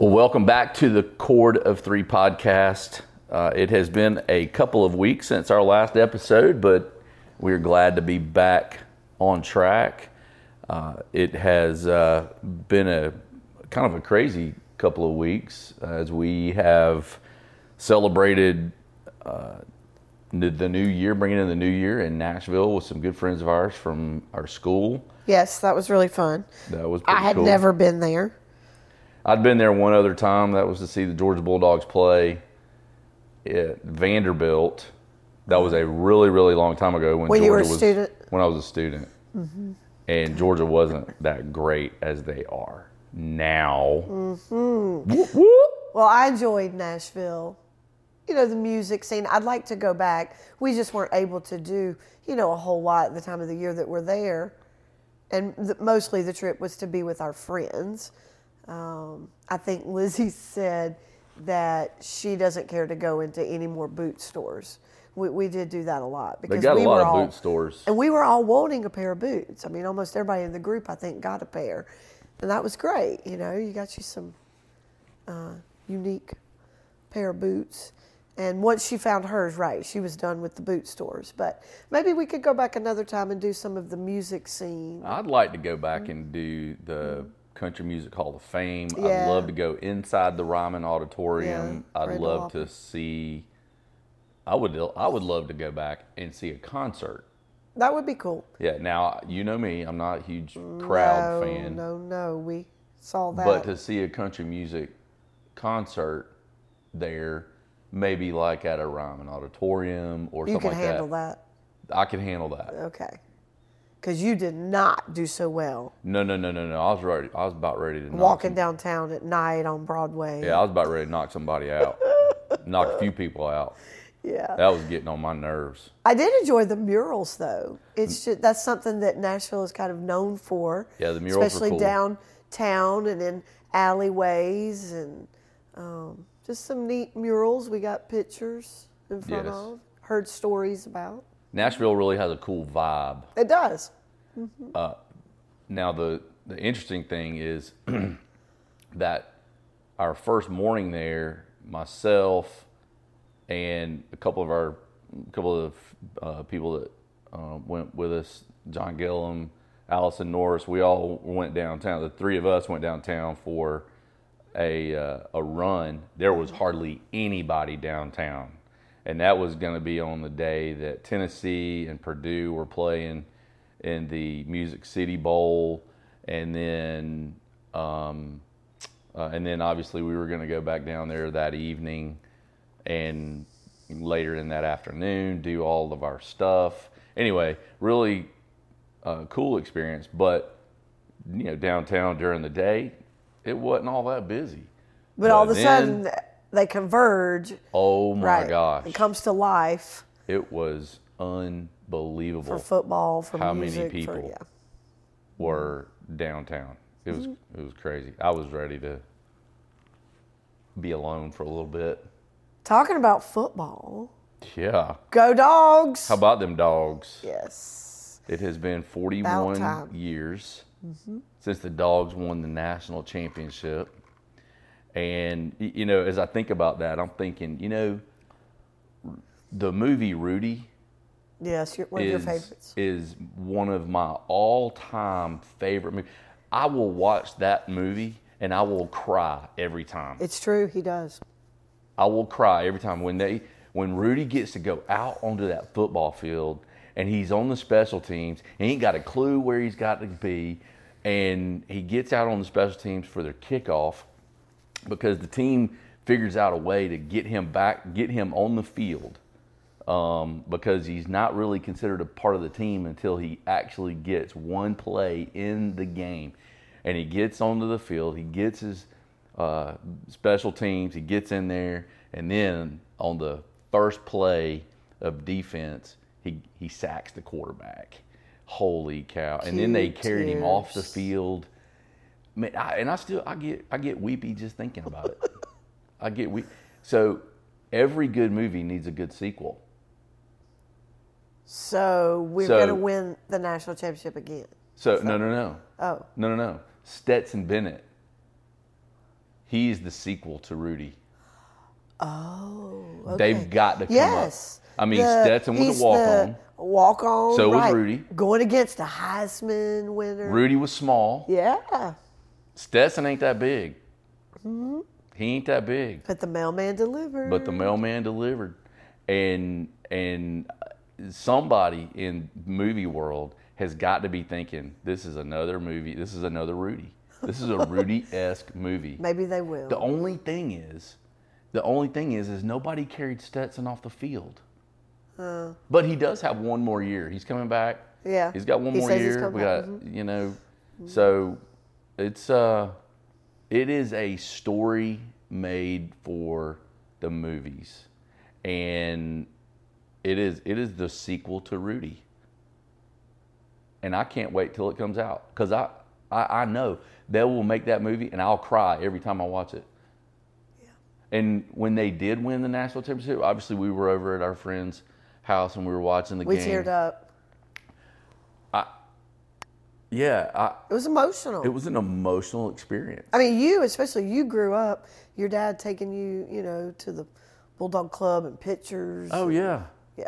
Well, welcome back to the Cord of Three podcast. Uh, it has been a couple of weeks since our last episode, but we're glad to be back on track. Uh, it has uh, been a kind of a crazy couple of weeks as we have celebrated uh, the new year, bringing in the new year in Nashville with some good friends of ours from our school. Yes, that was really fun. That was pretty I had cool. never been there. I'd been there one other time. That was to see the Georgia Bulldogs play at Vanderbilt. That was a really, really long time ago when, When Georgia you were a was student? when I was a student, and Georgia wasn't that great as they are now. Mm-hmm. Whoop, whoop. Well, I enjoyed Nashville. You know, the music scene. I'd like to go back. We just weren't able to do, you know, a whole lot at the time of the year that we're there. And the, mostly the trip was to be with our friends. Um, I think Lizzie said that she doesn't care to go into any more boot stores. We, we did do that a lot They because got we a lot were of all, boot stores. And we were all wanting a pair of boots. I mean, almost everybody in the group, I think, got a pair. And that was great. You know, you got you some uh, unique pair of boots. And once she found hers, right, she was done with the boot stores. But maybe we could go back another time and do some of the music scene. I'd like to go back and do the Country Music Hall of Fame. I'd love to go inside the Ryman Auditorium. Yeah, I'd love to see. I would. I would love to go back and see a concert. That would be cool. Yeah. Now you know me. I'm not a huge crowd no, fan, No, no, we saw that. but to see a country music concert there, maybe like at a Ryman Auditorium or you something can like handle that. that. I can handle that. Okay. Because you did not do so well No, no, no, no, no. I was ready. I was about ready to knock walking some- downtown at night on Broadway. Yeah, I was about ready to knock somebody out, knock a few people out. Yeah. That was getting on my nerves. I did enjoy the murals, though. It's just, that's something that Nashville is kind of known for. Yeah, the murals especially cool. downtown and in alleyways, and um, just some neat murals. We got pictures in front Yes. of, heard stories about. Nashville really has a cool vibe. It does. Now the the interesting thing is that our first morning there, myself and a couple of our couple of uh, people that uh, went with us, John Gillum, Allison Norris, we all went downtown. The three of us went downtown for a uh, a run. There was hardly anybody downtown, and that was going to be on the day that Tennessee and Purdue were playing in the Music City Bowl, and then um, uh, and then obviously we were going to go back down there that evening, and later in that afternoon do all of our stuff. Anyway, really uh, cool experience, but you know downtown during the day, it wasn't all that busy. But all of a sudden, they converge. Oh my right. gosh, It comes to life it was unbelievable. for football, for How many people? For, yeah. were downtown. It was it was crazy. I was ready to be alone for a little bit. Talking about football, Yeah. go dogs! How about them dogs? yes. It has been 41 time. Mm-hmm. years since the dogs won the national championship. And you know, as I think about that, I'm thinking, you know, the movie Rudy Yes, one of your favorites. is one of my all-time favorite movies. I will watch that movie and I will cry every time. It's true, he does. I will cry every time when they when Rudy gets to go out onto that football field and he's on the special teams. He ain't got a clue where he's got to be, and he gets out on the special teams for their kickoff because the team figures out a way to get him back, get him on the field. Um, because he's not really considered a part of the team until he actually gets one play in the game. And he gets onto the field, he gets his uh, special teams, he gets in there, and then on the first play of defense, he, he sacks the quarterback. Holy cow. And then they carried him off the field. Man, I, and I still I get I get weepy just thinking about it. I get we so every good movie needs a good sequel. So we're So- going to win the national championship again. So no no no Oh, no no no Stetson Bennett. He's the sequel to Rudy. Oh, They've got to come Yes. up. I mean, The- Stetson was he's a walk on. Walk on. So was. Rudy. Going against a Heisman winner. Rudy was small. Yeah. Stetson ain't that big. Mm-hmm. He ain't that big. But the mailman delivered. But the mailman delivered, and and somebody in movie world has got to be thinking this is another movie. This is another Rudy. This is a Rudy esque movie. Maybe they will. The only thing is, the only thing is, is nobody carried Stetson off the field. but he does have one more year. He's coming back. Yeah. He's got one He more year. We back. Mm-hmm. got you know, so it's uh, it is a story made for the movies, and it is it is the sequel to Rudy. And I can't wait till it comes out because I, I I know they will make that movie and I'll cry every time I watch it. And when they did win the national championship, obviously we were over at our friend's house and we were watching the we game. We teared up. Yeah, I, It was emotional. it was an emotional experience. I mean, you, especially you grew up, your dad taking you, you know, to the Bulldog Club and pictures. Oh yeah, Yeah.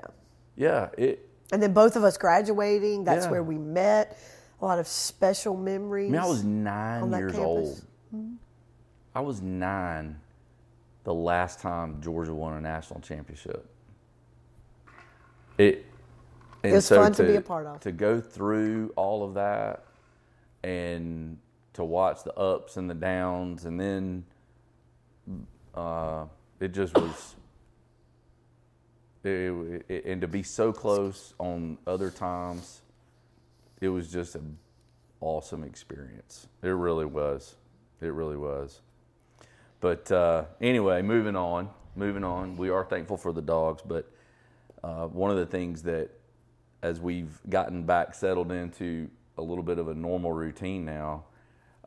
yeah. It. And then both of us graduating. That's Yeah. where we met. A lot of special memories. I mean, I was nine that years campus. old. I was nine the last time Georgia won a national championship. It. And was fun to be a part of. To go through all of that, and to watch the ups and the downs, and then uh, it just was. It, it, and to be so close on other times, it was just an awesome experience. It really was. It really was. But uh, anyway, moving on. Moving on. We are thankful for the dogs, but uh, one of the things that, as we've gotten back settled into a little bit of a normal routine now,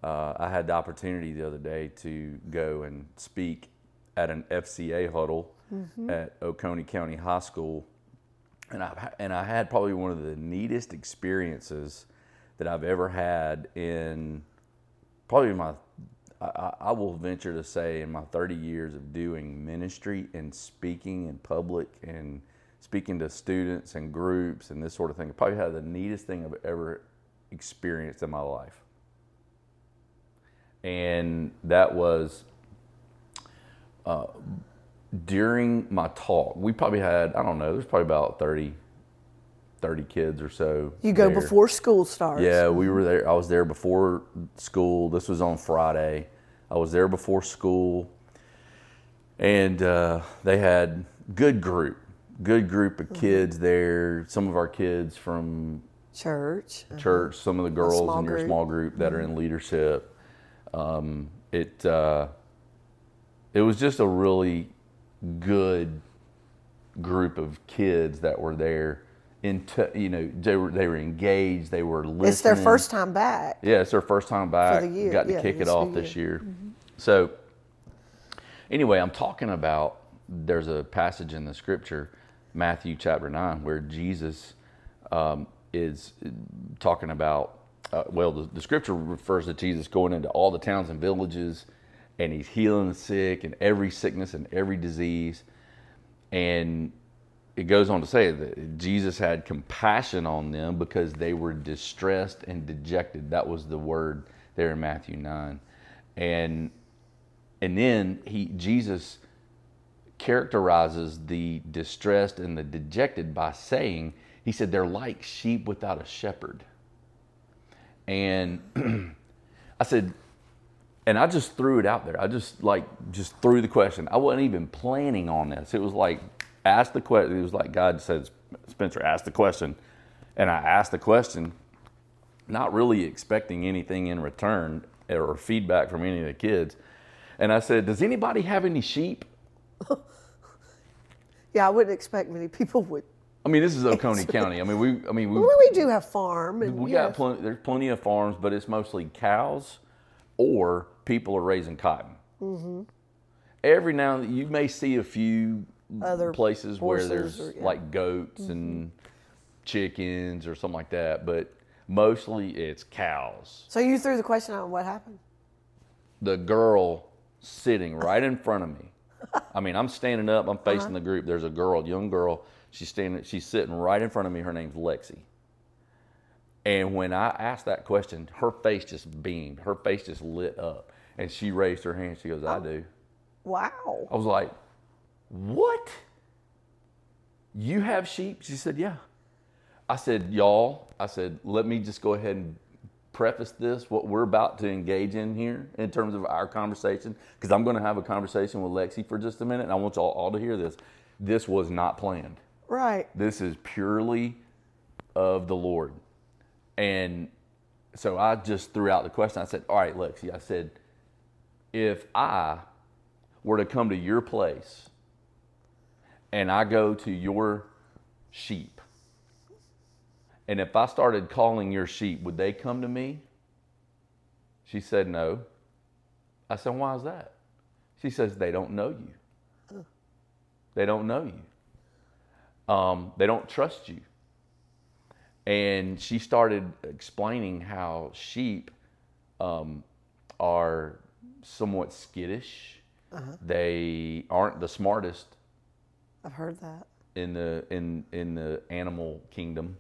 uh, I had the opportunity the other day to go and speak at an FCA huddle at Oconee County High School, and I and I had probably one of the neatest experiences that I've ever had in probably my I- I, I will venture to say in my 30 years of doing ministry and speaking in public and speaking to students and groups and this sort of thing, probably had the neatest thing I've ever experienced in my life. And that was uh, during my talk. We probably had, I don't know, there's probably about 30, 30 kids or so. You go there. before school starts. Yeah, we were there. I was there before school. This was on Friday. I was there before school, and uh, they had good group, good group Mm-hmm. of kids there. Some of our kids from Church. church, some of the girls in your group. Mm-hmm. small group that are in leadership. Um, it uh, it was just a really good group of kids that were there. Into you know they were they were engaged. They were listening. It's their first time back. Yeah, it's their first time back. the year, Got to yeah, kick it off this year. So, anyway, I'm talking about there's a passage in the scripture, Matthew chapter 9, where Jesus um, is talking about, uh, well, the, the scripture refers to Jesus going into all the towns and villages and he's healing the sick and every sickness and every disease. And it goes on to say that Jesus had compassion on them because they were distressed and dejected. That was the word there in Matthew 9. And and then he Jesus characterizes the distressed and the dejected by saying, he said they're like sheep without a shepherd. And I said, and I just threw it out there. I just like just threw the question. I wasn't even planning on this. It was like ask the question. It was like God said, Spencer, ask the question, and I asked the question, not really expecting anything in return or feedback from any of the kids. And I said, Does anybody have any sheep? Yeah, I wouldn't expect many people would. I mean, this is Oconee County. I mean, we. I mean, we. Well, we do have farm, and We got plenty. There's plenty of farms, but it's mostly cows, or people are raising cotton. Mm-hmm. Every now and then, you may see a few Other places where there's or- yeah. Mm-hmm. like goats and chickens or something like that, but mostly it's cows. So you threw the question out. What happened? The girl sitting right in front of me. I mean, I'm standing up, I'm facing uh-huh. the group. There's a girl, young girl. She's standing, she's sitting right in front of me. Her name's Lexi. And when I asked that question, her face just beamed. Her face just lit up. And she raised her hand. She goes, I oh, do. Wow. I was like, What? You have sheep? She said, Yeah. I said, Y'all, I said, let me just go ahead and preface this, what we're about to engage in here in terms of our conversation, because I'm going to have a conversation with Lexi for just a minute, and I want y'all all to hear this. This was not planned. Right. This is purely of the Lord. And so I just threw out the question. I said, All right, Lexi, I said, if I were to come to your place and I go to your sheep, and if I started calling your sheep, would they come to me? She said, No. I said, Why is that? She says, They don't know you. They don't know you. Um, they don't trust you. And she started explaining how sheep um, are somewhat skittish. They aren't the smartest I've heard that. in the in in the animal kingdom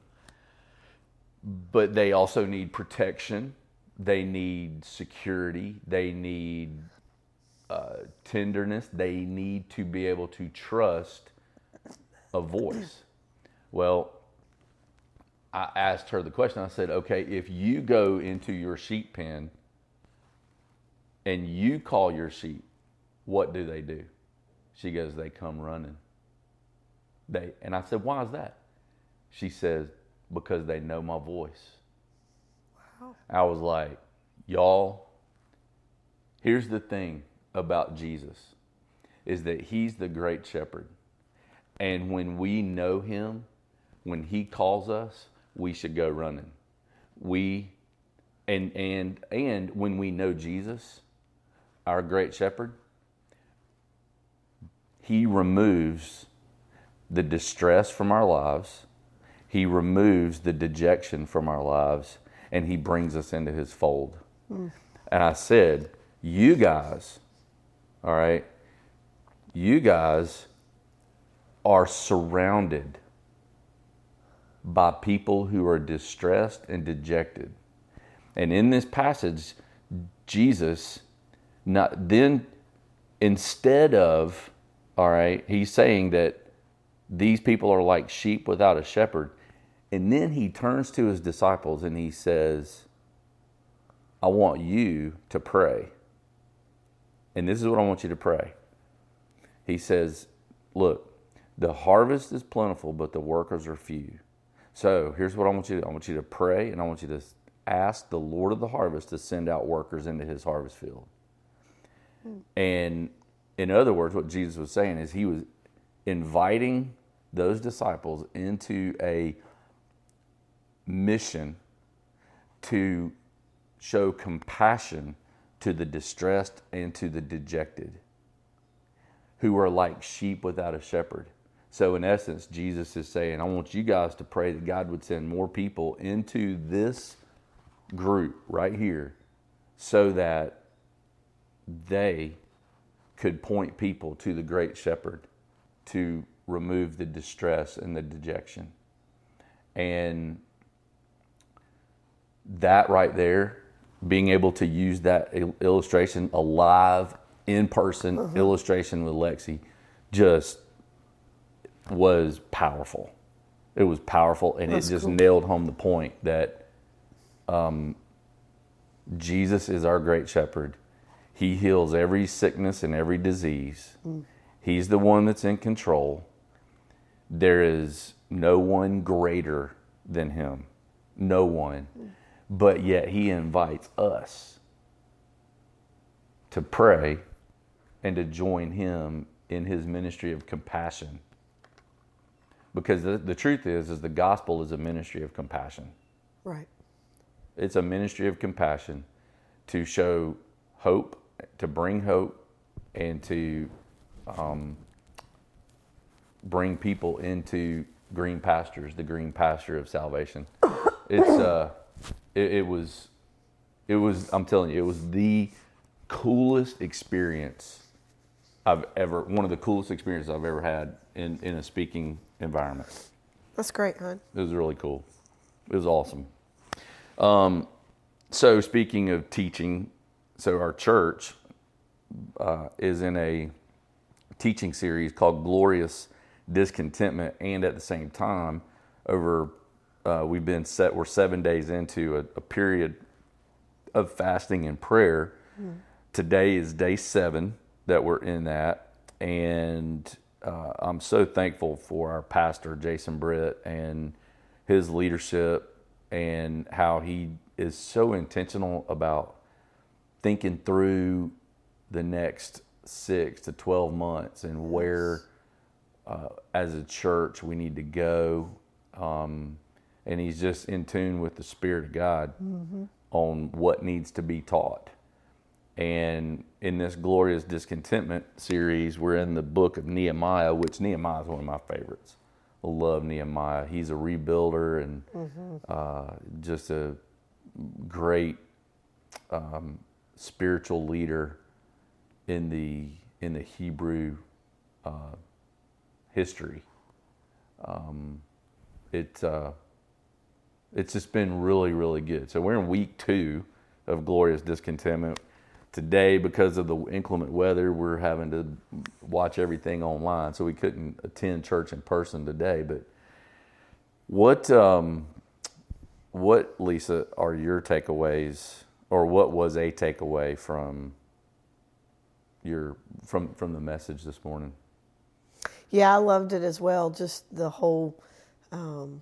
but they also need protection. They need security. They need uh, tenderness. They need to be able to trust a voice. Well i asked her the question. I said okay if you go into your sheep pen and you call your sheep what do they do? She goes they come running. They and I said, "Why is that?" She says, "Because they know my voice." Wow. I was like, "Y'all, here's the thing about Jesus is that he's the great shepherd. And when we know him, when he calls us, we should go running. We and and and when we know Jesus, our great shepherd, he removes the distress from our lives. He removes the dejection from our lives and he brings us into his fold. And I said, You guys, all right, you guys are surrounded by people who are distressed and dejected. And in this passage, Jesus, not then instead of, all right, he's saying that these people are like sheep without a shepherd. And then he turns to his disciples and he says, I want you to pray. And this is what I want you to pray. He says, Look, the harvest is plentiful, but the workers are few. So here's what I want you to do I want you to pray and I want you to ask the Lord of the harvest to send out workers into his harvest field. Hmm. And in other words, what Jesus was saying is he was inviting those disciples into a mission to show compassion to the distressed and to the dejected who are like sheep without a shepherd. So, in essence, Jesus is saying, I want you guys to pray that God would send more people into this group right here so that they could point people to the great shepherd to remove the distress and the dejection. And that right there, being able to use that illustration, a live, in person illustration with Lexi, just was powerful. It was powerful, and That's it just cool. nailed home the point that um, Jesus is our great shepherd. He heals every sickness and every disease. He's the one that's in control. There is no one greater than him. No one. But yet he invites us to pray and to join him in his ministry of compassion. Because the, the truth is is the gospel is a ministry of compassion. Right. It's a ministry of compassion to show hope, to bring hope, and to um, bring people into green pastures, the green pasture of salvation. It's uh, it, it was, it was. I'm telling you, it was the coolest experience I've ever one of the coolest experiences I've ever had in in a speaking environment. That's great, hon. It was really cool. It was awesome. Um, so speaking of teaching, so our church uh, is in a teaching series called Glorious Discontentment, and at the same time, over uh, we've been set. We're seven days into a, a period of fasting and prayer. Today is day seven that we're in that, and uh, I'm so thankful for our pastor Jason Britt and his leadership and how he is so intentional about thinking through the next six to 12 months and where, uh, as a church, we need to go. Um, and he's just in tune with the Spirit of God on what needs to be taught. And in this glorious discontentment series, we're in the book of Nehemiah, which Nehemiah is one of my favorites. I love Nehemiah. He's a rebuilder and uh, just a great um, spiritual leader in the in the Hebrew uh, history. Um, it uh, it's just been really really good. So we're in week two of glorious discontentment. Today, because of the inclement weather, we're having to watch everything online, so we couldn't attend church in person today. But what um, what Lisa are your takeaways, or what was a takeaway from your from from the message this morning? Yeah, I loved it as well. Just the whole um,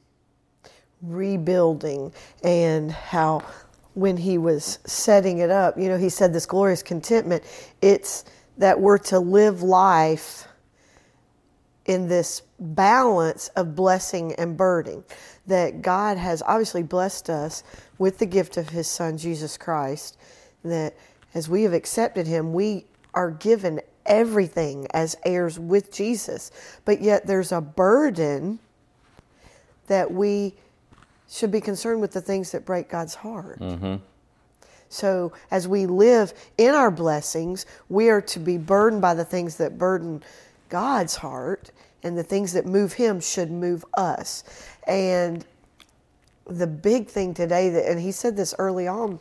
rebuilding and how when he was setting it up, you know, he said this glorious contentment. It's that we're to live life in this balance of blessing and burden. That God has obviously blessed us with the gift of his son, Jesus Christ. That as we have accepted him, we are given everything as heirs with Jesus. But yet there's a burden that we should be concerned with the things that break God's heart. Mm-hmm. So, as we live in our blessings, we are to be burdened by the things that burden God's heart, and the things that move Him should move us. And the big thing today, that, and he said this early on,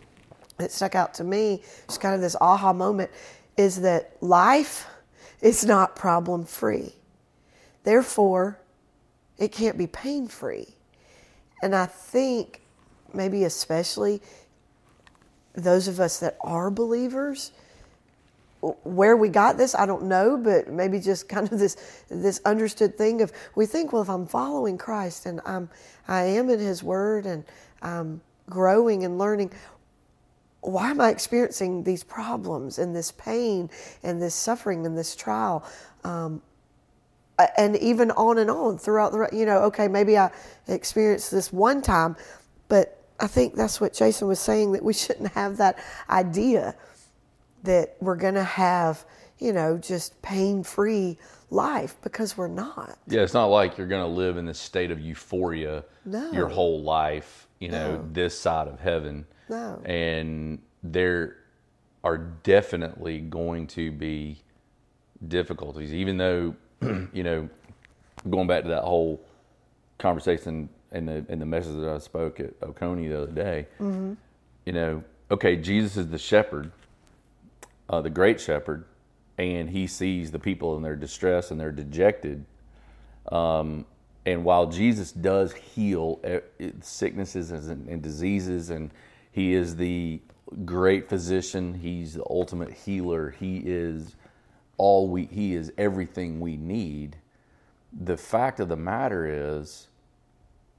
that stuck out to me, just kind of this aha moment, is that life is not problem free. Therefore, it can't be pain free. And I think maybe especially those of us that are believers, where we got this, I don't know, but maybe just kind of this this understood thing of we think, well, if I'm following Christ and I'm I am in His Word and I'm growing and learning, why am I experiencing these problems and this pain and this suffering and this trial? Um, and even on and on throughout the you know okay maybe i experienced this one time but i think that's what jason was saying that we shouldn't have that idea that we're going to have you know just pain free life because we're not Yeah, it's not like you're going to live in this state of euphoria No. your whole life, you know, No. this side of heaven. No. And there are definitely going to be difficulties, even though, you know, going back to that whole conversation and the and the message that I spoke at Oconee the other day, you know, okay, Jesus is the shepherd, uh, the great shepherd, and he sees the people in their distress and they're dejected. Um, and while Jesus does heal eh, sicknesses and, and diseases, and he is the great physician, he's the ultimate healer. He is all we. He is everything we need. The fact of the matter is,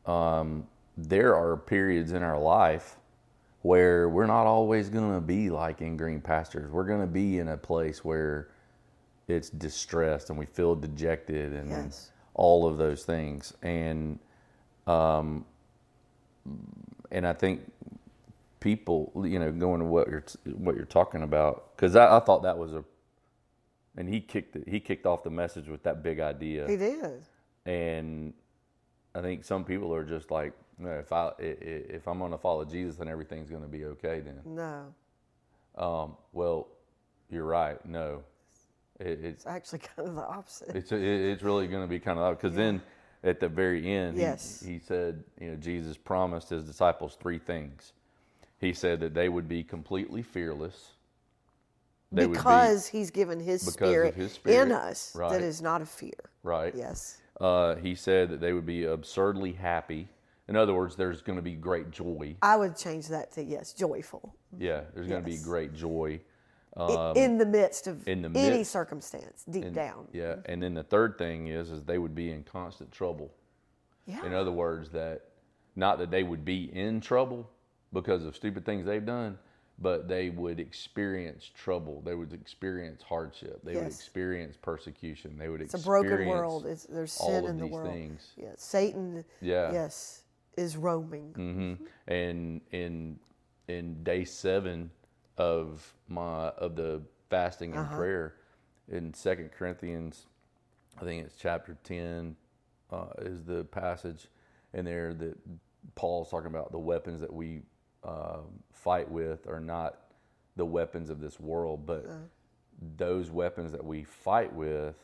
um, there are periods in our life where we're not always going to be like in green pastures. We're going to be in a place where it's distressed and we feel dejected and Yes. all of those things. And um, and I think people, you know, going to what you're what you're talking about, because I, I thought that was a, and he kicked it, he kicked off the message with that big idea he did and I think some people are just like, "No, if I if I'm going to follow Jesus, then everything's going to be okay. Then, no um, well, you're right. No, it, it's actually kind of the opposite. it's it, it's really going to be kind of because then at the very end, Yes. he, he said, you know, Jesus promised his disciples three things. He said that they would be completely fearless. They would be- because he's given his Because of spirit, his spirit, in us right. that is not a fear. right. Yes. Uh, he said that they would be absurdly happy. In other words, there's going to be great joy. I would change that to yes, joyful. Yeah, there's going to be great joy. I- in the midst of Um, in the any midst- circumstance, deep down. Yeah, and then the third thing is is they would be in constant trouble. Yeah. In other words, that not that they would be in trouble because of stupid things they've done, but they would experience trouble. They would experience hardship. They would experience persecution. They would it's a broken world. It's, there's sin in the these world. things. Yeah. Satan, Yeah. yes, is roaming. hmm And in in day seven of my of the fasting and Uh-huh. prayer in Second Corinthians, I think it's chapter ten uh, is the passage in there that Paul's talking about the weapons that we uh, fight with are not the weapons of this world, but Uh. those weapons that we fight with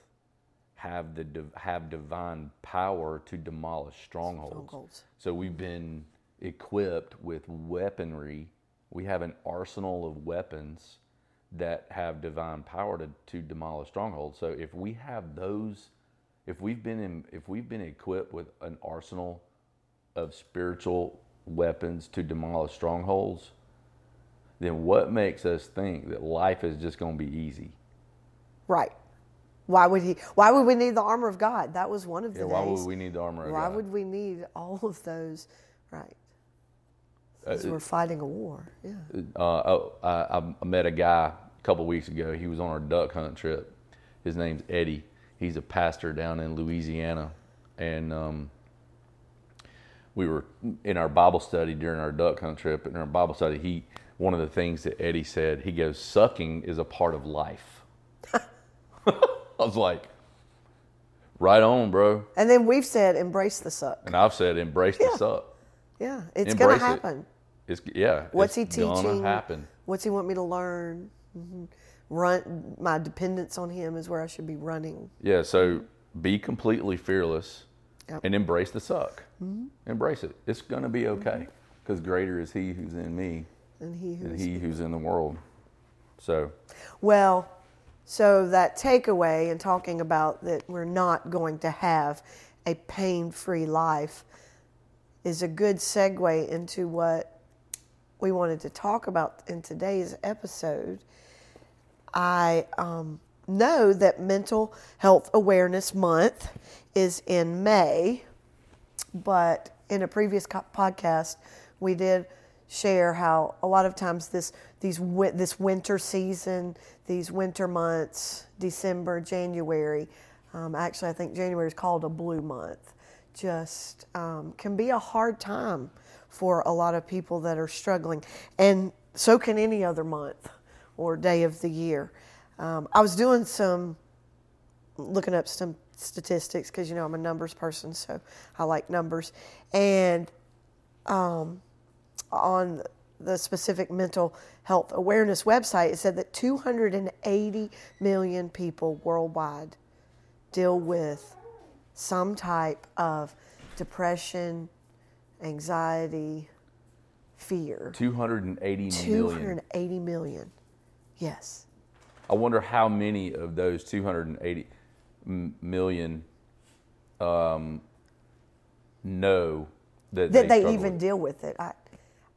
have the have divine power to demolish strongholds. Strongholds. So we've been equipped with weaponry. We have an arsenal of weapons that have divine power to, to demolish strongholds. So if we have those, if we've been in, if we've been equipped with an arsenal of spiritual weapons to demolish strongholds, then what makes us think that life is just going to be easy? Right. Why would he? Why would we need the armor of God? That was one of the Yeah, why days. would we need the armor of God? Why God? would we need all of those? Right. Uh, we're fighting a war. Yeah. uh, oh, I, I met a guy a couple weeks ago. He was on our duck hunt trip. His name's Eddie. He's a pastor down in Louisiana, and um, we were in our Bible study during our duck hunt trip. And in our Bible study, he one of the things that Eddie said, he goes, "Sucking is a part of life." I was like, "Right on, bro." And then we've said embrace the suck. And I've said, "Embrace Yeah. the suck." Yeah. It's going to it. happen. It's yeah. What's it's he teaching? Happen. What's he want me to learn? hmm Run. My dependence on him is where I should be running. Yeah, so be completely fearless Yep. Mm-hmm. and embrace the suck. Embrace it. It's going to be okay because greater is He who's in me And he than who's He who's in the world. So, Well, so that takeaway and talking about that we're not going to have a pain free life is a good segue into what we wanted to talk about in today's episode. I um, know that Mental Health Awareness Month is in May, but in a previous co- podcast, we did share how a lot of times this these this winter season, these winter months, December, January, um, actually I think January is called a blue month, just um, can be a hard time for a lot of people that are struggling, and so can any other month or day of the year. Um, I was doing some looking up some statistics because you know I'm a numbers person, so I like numbers. And um, on the specific mental health awareness website, it said that 280 million people worldwide deal with some type of depression, anxiety, fear. 280 million. 280 million. Yes. I wonder how many of those 280 m- million um, know that, that they struggle even with- deal with it. I,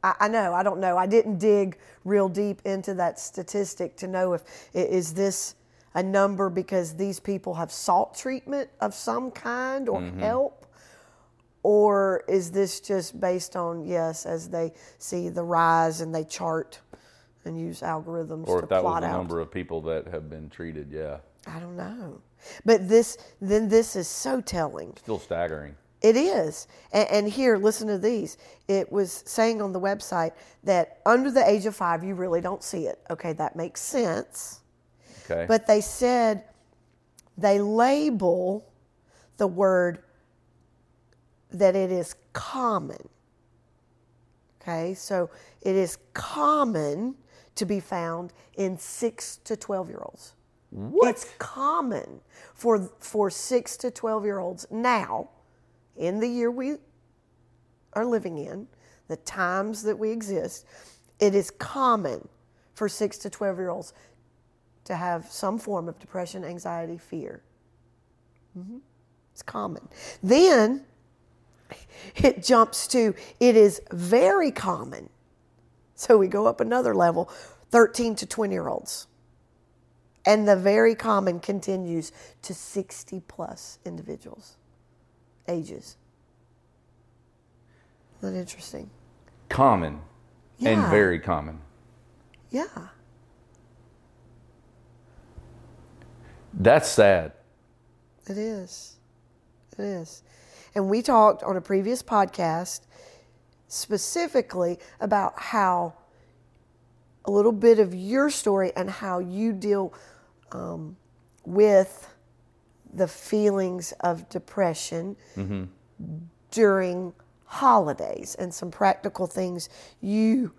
I, I know. I don't know. I didn't dig real deep into that statistic to know if is this a number because these people have sought treatment of some kind or Mm-hmm. help, or is this just based on yes, as they see the rise and they chart and use algorithms or to if that was the out? number of people that have been treated. Yeah, I don't know. But this then this is so telling. still staggering. It is. And, and here, listen to these. It was saying on the website that under the age of five, you really don't see it. Okay, that makes sense. Okay, But they said they label the word that it is common. Okay, so it is common to be found in six to 12 year olds. What? It's common for, for six to 12 year olds now, in the year we are living in, the times that we exist, it is common for six to 12 year olds to have some form of depression, anxiety, fear. Mhm. It's common. Then it jumps to it is very common. So we go up another level 13 to 20 year olds. And the very common continues to 60 plus individuals, ages. Isn't that interesting? Common and very common. Yeah. That's sad. It is. It is. And we talked on a previous podcast specifically about how a little bit of your story and how you deal um, with the feelings of depression during holidays and some practical things you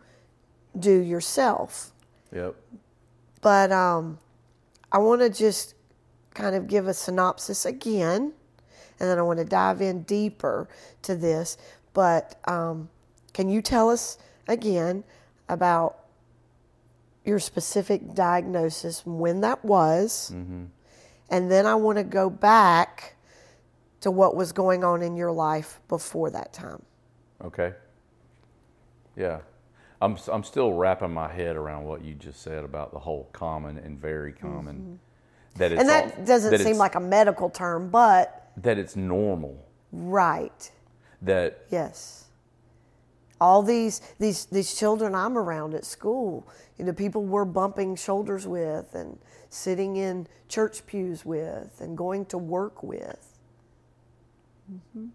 do yourself. Yep. But um, I want to just kind of give a synopsis again, and then I want to dive in deeper to this. But um, can you tell us again about your specific diagnosis, when that was, and then I want to go back to what was going on in your life before that time. Okay. Yeah. I'm, I'm still wrapping my head around what you just said about the whole common and very common. That it's Mm-hmm. and all- that doesn't that seem like a medical term, but that it's normal. right. That Yes. All these these these children I'm around at school, you know, people we're bumping shoulders with and sitting in church pews with and going to work with. Mm-hmm.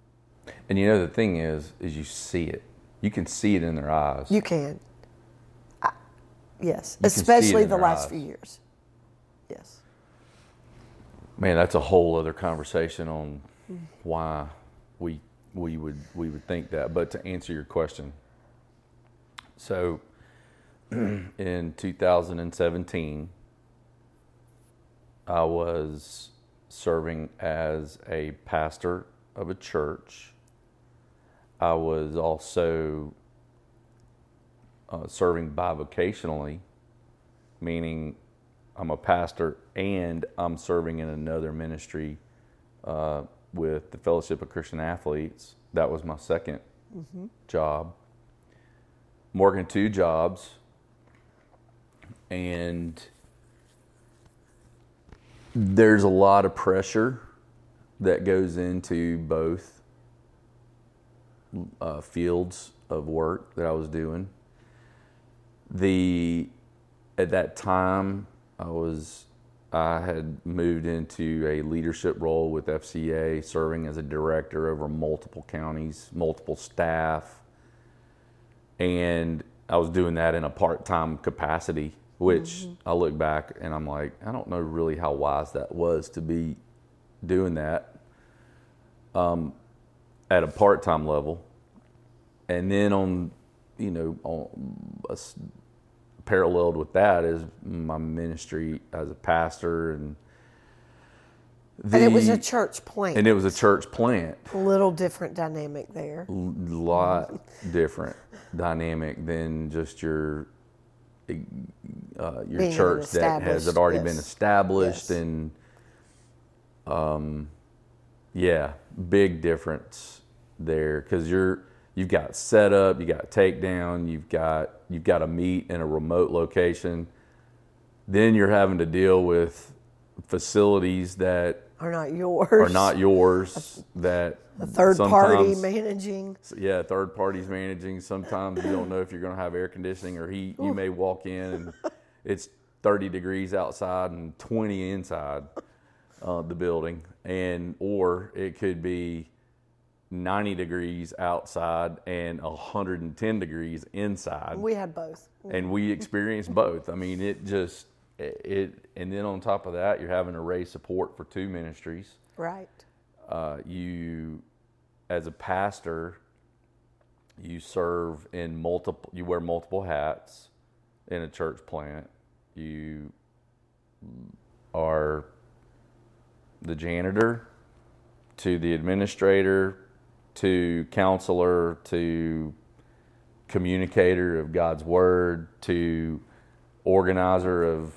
and you know the thing is is you see it. You can see it in their eyes. You can. I, yes, You can especially in the last eyes. few years. Yes. Man, that's a whole other conversation on mm. why we would we would think that. But to answer your question, so in 2017, I was serving as a pastor of a church. I was also uh, serving bivocationally, meaning I'm a pastor and I'm serving in another ministry uh, with the Fellowship of Christian Athletes. That was my 2nd job. I'm working two jobs, and there's a lot of pressure that goes into both uh, fields of work that I was doing. The at that time I was I had moved into a leadership role with FCA, serving as a director over multiple counties, multiple staff, and I was doing that in a part-time capacity. Which I look back and I'm like, I don't know really how wise that was to be doing that um, at a part-time level, and then on, you know, on a paralleled with that is my ministry as a pastor and the, and it was a church plant. and it was a church plant a little different dynamic there. a lot different dynamic than just your uh, your Being church that has already been established Yes. and um yeah big difference there because you're you've got setup you got takedown you've got you've got to meet in a remote location then you're having to deal with facilities that Are not yours. are not yours that a third party managing. yeah, third parties managing. Sometimes you don't know if you're going to have air conditioning or heat. You may walk in and it's 30 degrees outside and 20 inside uh, the building, and or it could be 90 degrees outside and 110 degrees inside. We had both. and we experienced both. I mean, it just it, and then on top of that, you're having to raise support for two ministries Right. uh, you as a pastor you serve in multiple you wear multiple hats in a church plant. You are the janitor to the administrator to counselor to communicator of God's word to organizer of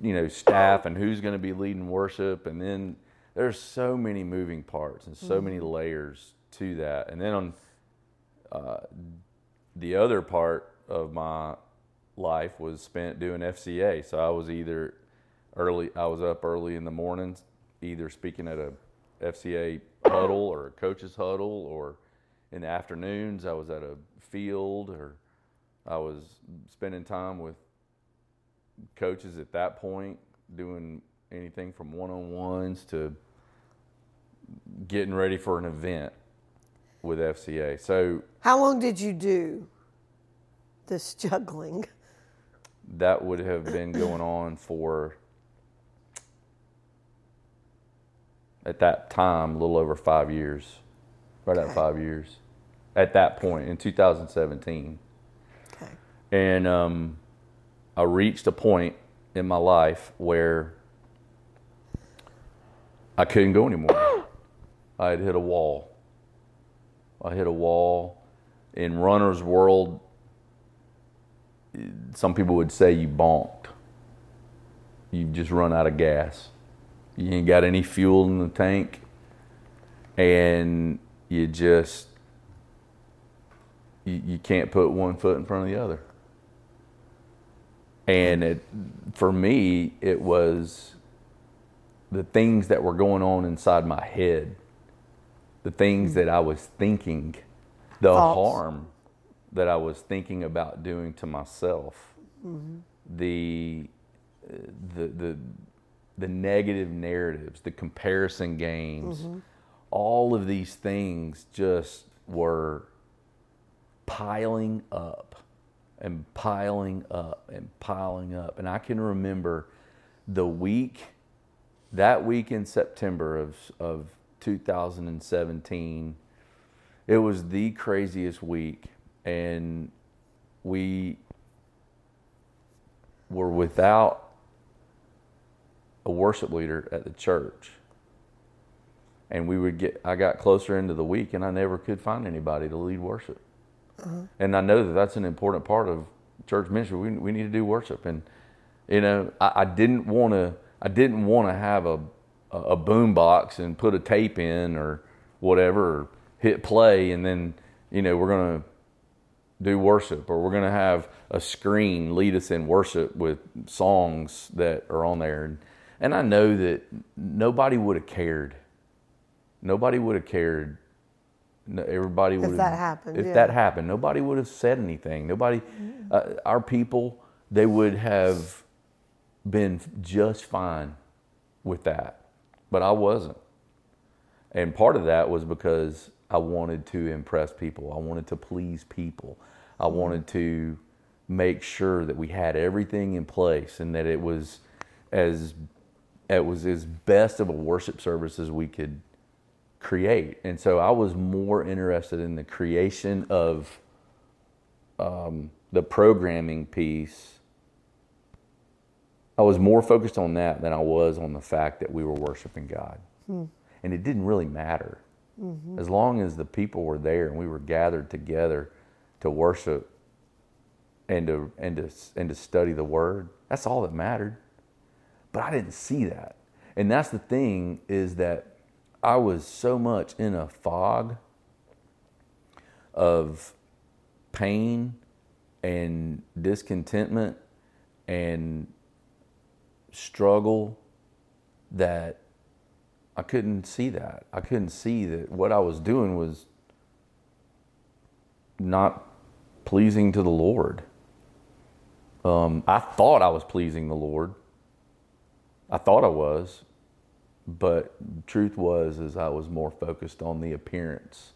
you know staff and who's going to be leading worship. And then there's so many moving parts and so many layers to that. And then on uh, the other part of my life was spent doing FCA so I was either early I was up early in the mornings either speaking at a FCA huddle or a coach's huddle or in the afternoons I was at a field or I was spending time with coaches at that point doing anything from one-on-ones to getting ready for an event with FCA. So How long did you do this juggling? that would have been going on for at that time a little over five years right at Okay. five years at that point in 2017 Okay. and um, i reached a point in my life where i couldn't go anymore i had hit a wall i hit a wall in runner's world some people would say you bonked. You just run out of gas. You ain't got any fuel in the tank, and you just you, you can't put one foot in front of the other. And it, for me, it was the things that were going on inside my head, the things that I was thinking, the Thoughts. harm that I was thinking about doing to myself, the, uh, the the the negative narratives, the comparison games, mm-hmm. all of these things just were piling up and piling up and piling up. And I can remember the week, that week in September of, of 2017, it was the craziest week. And we were without a worship leader at the church. And we would get, I got closer into the week and I never could find anybody to lead worship. Uh-huh. And I know that that's an important part of church ministry. We, we need to do worship. And, you know, I, I didn't want to, I didn't want to have a, a boom box and put a tape in or whatever, or hit play and then, you know, we're going to do worship or we're going to have a screen lead us in worship with songs that are on there. And, and I know that nobody would have cared. Nobody would have cared. Everybody would have, that happened, If yeah. that happened, nobody would have said anything. Nobody, uh, our people, they would have been just fine with that. But I wasn't. And part of that was because I wanted to impress people. I wanted to please people. I wanted to make sure that we had everything in place and that it was as it was as best of a worship service as we could create. And so I was more interested in the creation of um, the programming piece. I was more focused on that than I was on the fact that we were worshiping God. And it didn't really matter. As long as the people were there and we were gathered together to worship and to, and to, and to study the word, that's all that mattered. But I didn't see that. And that's the thing is that I was so much in a fog of pain and discontentment and struggle that I couldn't see that. I couldn't see that what I was doing was not pleasing to the Lord. Um, I thought I was pleasing the Lord. I thought I was, but truth was is I was more focused on the appearance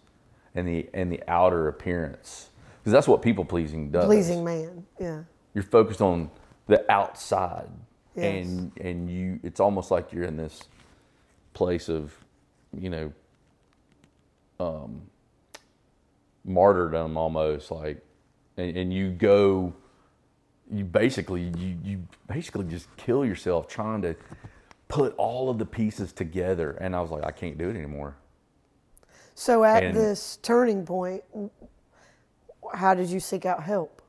and the and the outer appearance because that's what people pleasing does. Pleasing man. Yeah. You're focused on the outside, Yes. and and you. It's almost like you're in this place of, you know, um, martyrdom almost like and, and you go, you basically you you basically just kill yourself trying to put all of the pieces together. And I was like, I can't do it anymore. So at And- this turning point, how did you seek out help?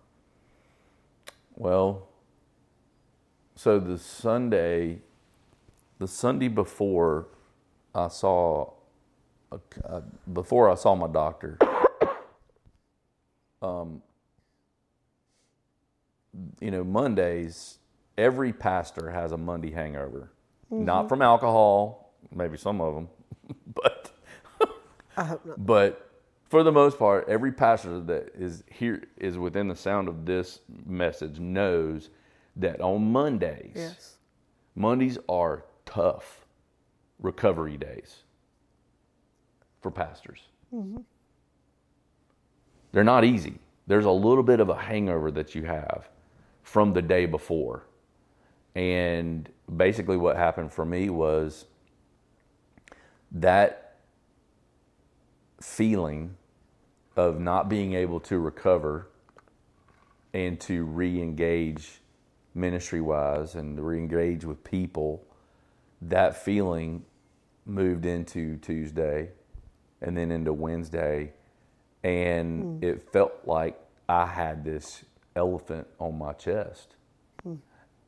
Well, so the Sunday, the Sunday before I saw, uh, before I saw my doctor, um, you know, Mondays, every pastor has a Monday hangover. Mm-hmm. Not from alcohol, maybe some of them, but I hope not. but for the most part, every pastor that is here is within the sound of this message knows that on Mondays, Yes. Mondays are tough recovery days for pastors. Mm-hmm. They're not easy. There's a little bit of a hangover that you have from the day before. And basically, what happened for me was that feeling of not being able to recover and to re engage ministry wise and re engage with people, that feeling moved into Tuesday and then into Wednesday. And hmm. it felt like I had this elephant on my chest.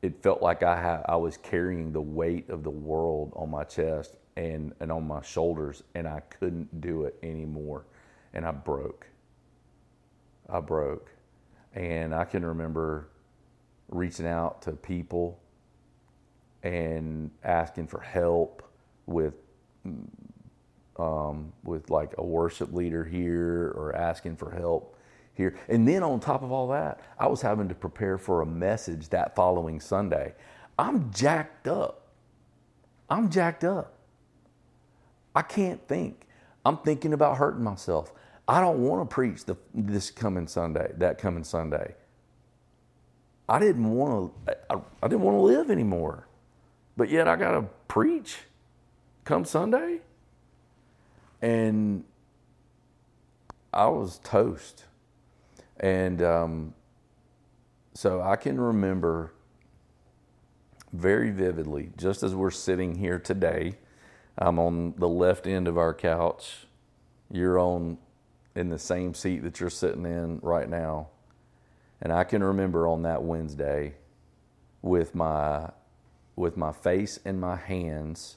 It felt like I had I was carrying the weight of the world on my chest and, and on my shoulders and I couldn't do it anymore. And I broke. I broke. And I can remember reaching out to people and asking for help with um, with like a worship leader here or asking for help here. And then on top of all that, I was having to prepare for a message that following Sunday. I'm jacked up. I'm jacked up. I can't think. I'm thinking about hurting myself. I don't want to preach the, this coming Sunday, that coming Sunday. I didn't want to. I, I didn't want to live anymore, but yet I got to preach come Sunday, and I was toast. And um, so I can remember very vividly, just as we're sitting here today. I'm on the left end of our couch. You're on in the same seat that you're sitting in right now. And I can remember on that Wednesday with my with my face in my hands,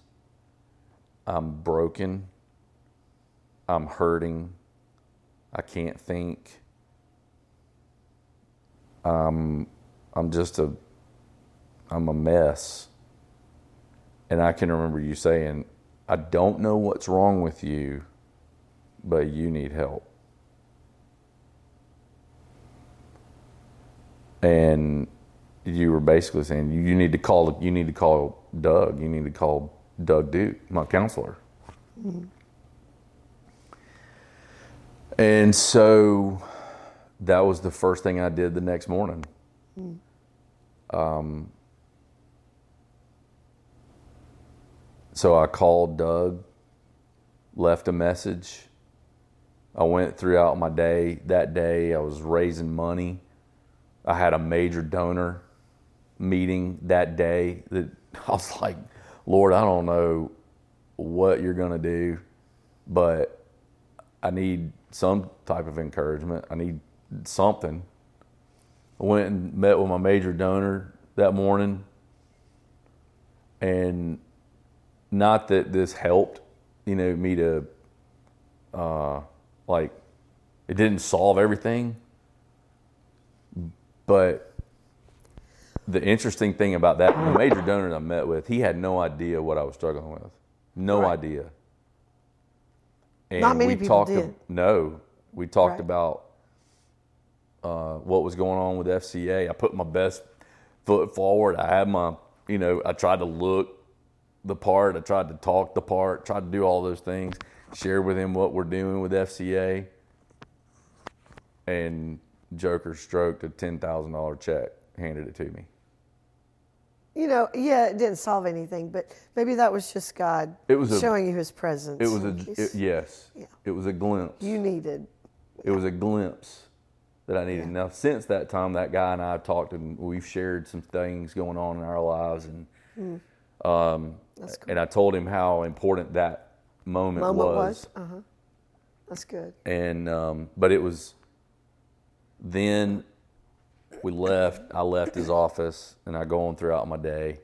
I'm broken. I'm hurting. I can't think. Um, I'm just a I'm a mess. And I can remember you saying, I don't know what's wrong with you, but you need help. And you were basically saying you need to call you need to call Doug. You need to call Doug Duke, my counselor. And so that was the first thing I did the next morning. Um, so I called Doug, left a message. I went throughout my day. That day, I was raising money. I had a major donor meeting that day. That I was like, Lord, I don't know what you're going to do, but I need some type of encouragement. I need something. I went and met with my major donor that morning, and not that this helped, you know, me to, uh, like, it didn't solve everything, but the interesting thing about that, the major donor that I met with, he had no idea what I was struggling with, no Right. idea. And Not many we people talked. did. no, we talked Right. about uh, what was going on with FCA. I put my best foot forward. I had my, you know, I tried to look the part. I tried to talk the part. Tried to do all those things. Share with him what we're doing with FCA. And Joker stroked a ten thousand dollar check, handed it to me. You know, yeah, it didn't solve anything, but maybe that was just God It was a- showing you His presence. It was a it, yes. Yeah. It was a glimpse. you needed. It was a glimpse that I needed. Now, since that time, that guy and I have talked, and we've shared some things going on in our lives, and um, That's cool. and I told him how important that moment, Moment was. was. Uh huh. That's good. And um, but it was then we left. I left his office, and I go on throughout my day,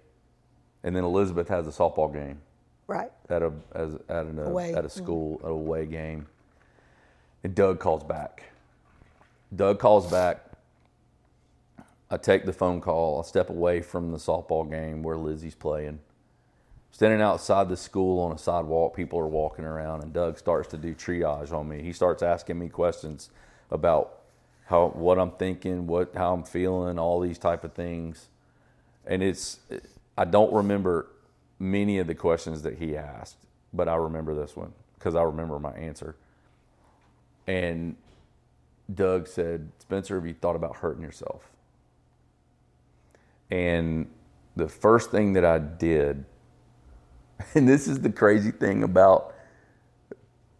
and then Elizabeth has a softball game Right. at a as at an Away. at a school at a away game, and Doug calls back. Doug calls back. I take the phone call. I step away from the softball game where Lizzie's playing. Standing outside the school on a sidewalk, people are walking around, and Doug starts to do triage on me. He starts asking me questions about how what I'm thinking, what how I'm feeling, all these type of things. And it's I don't remember many of the questions that he asked, but I remember this one because I remember my answer. And Doug said, Spencer, have you thought about hurting yourself? And the first thing that I did, and this is the crazy thing about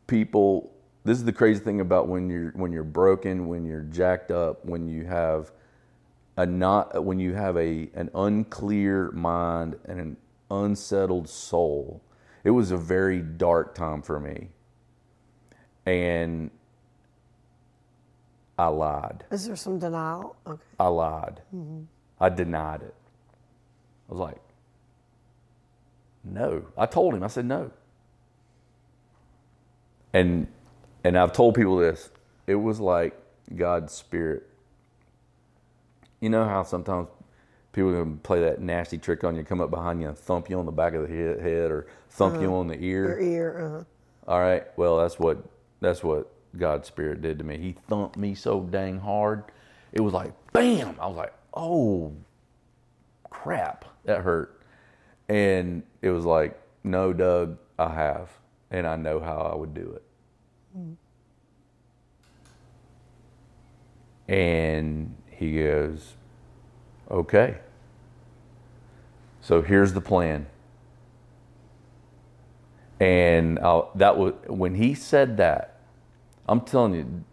people, this is the crazy thing about when you're when you're broken, when you're jacked up, when you have a not when you have a an unclear mind and an unsettled soul. It was a very dark time for me. And I lied. Is there some denial? Okay. I lied. I denied it. I was like, no. I told him, I said no. And and I've told people this. It was like God's spirit. You know how sometimes people can play that nasty trick on you, come up behind you and thump you on the back of the head or thump you on the ear. Your ear. ear. Uh huh. All right. Well, that's what that's what God's spirit did to me. He thumped me so dang hard. It was like bam. I was like, "Oh crap. That hurt." And it was like, "No, Doug, I have, and I know how I would do it." And he goes, "Okay. So here's the plan." And I'll, that was when he said that. I'm telling you,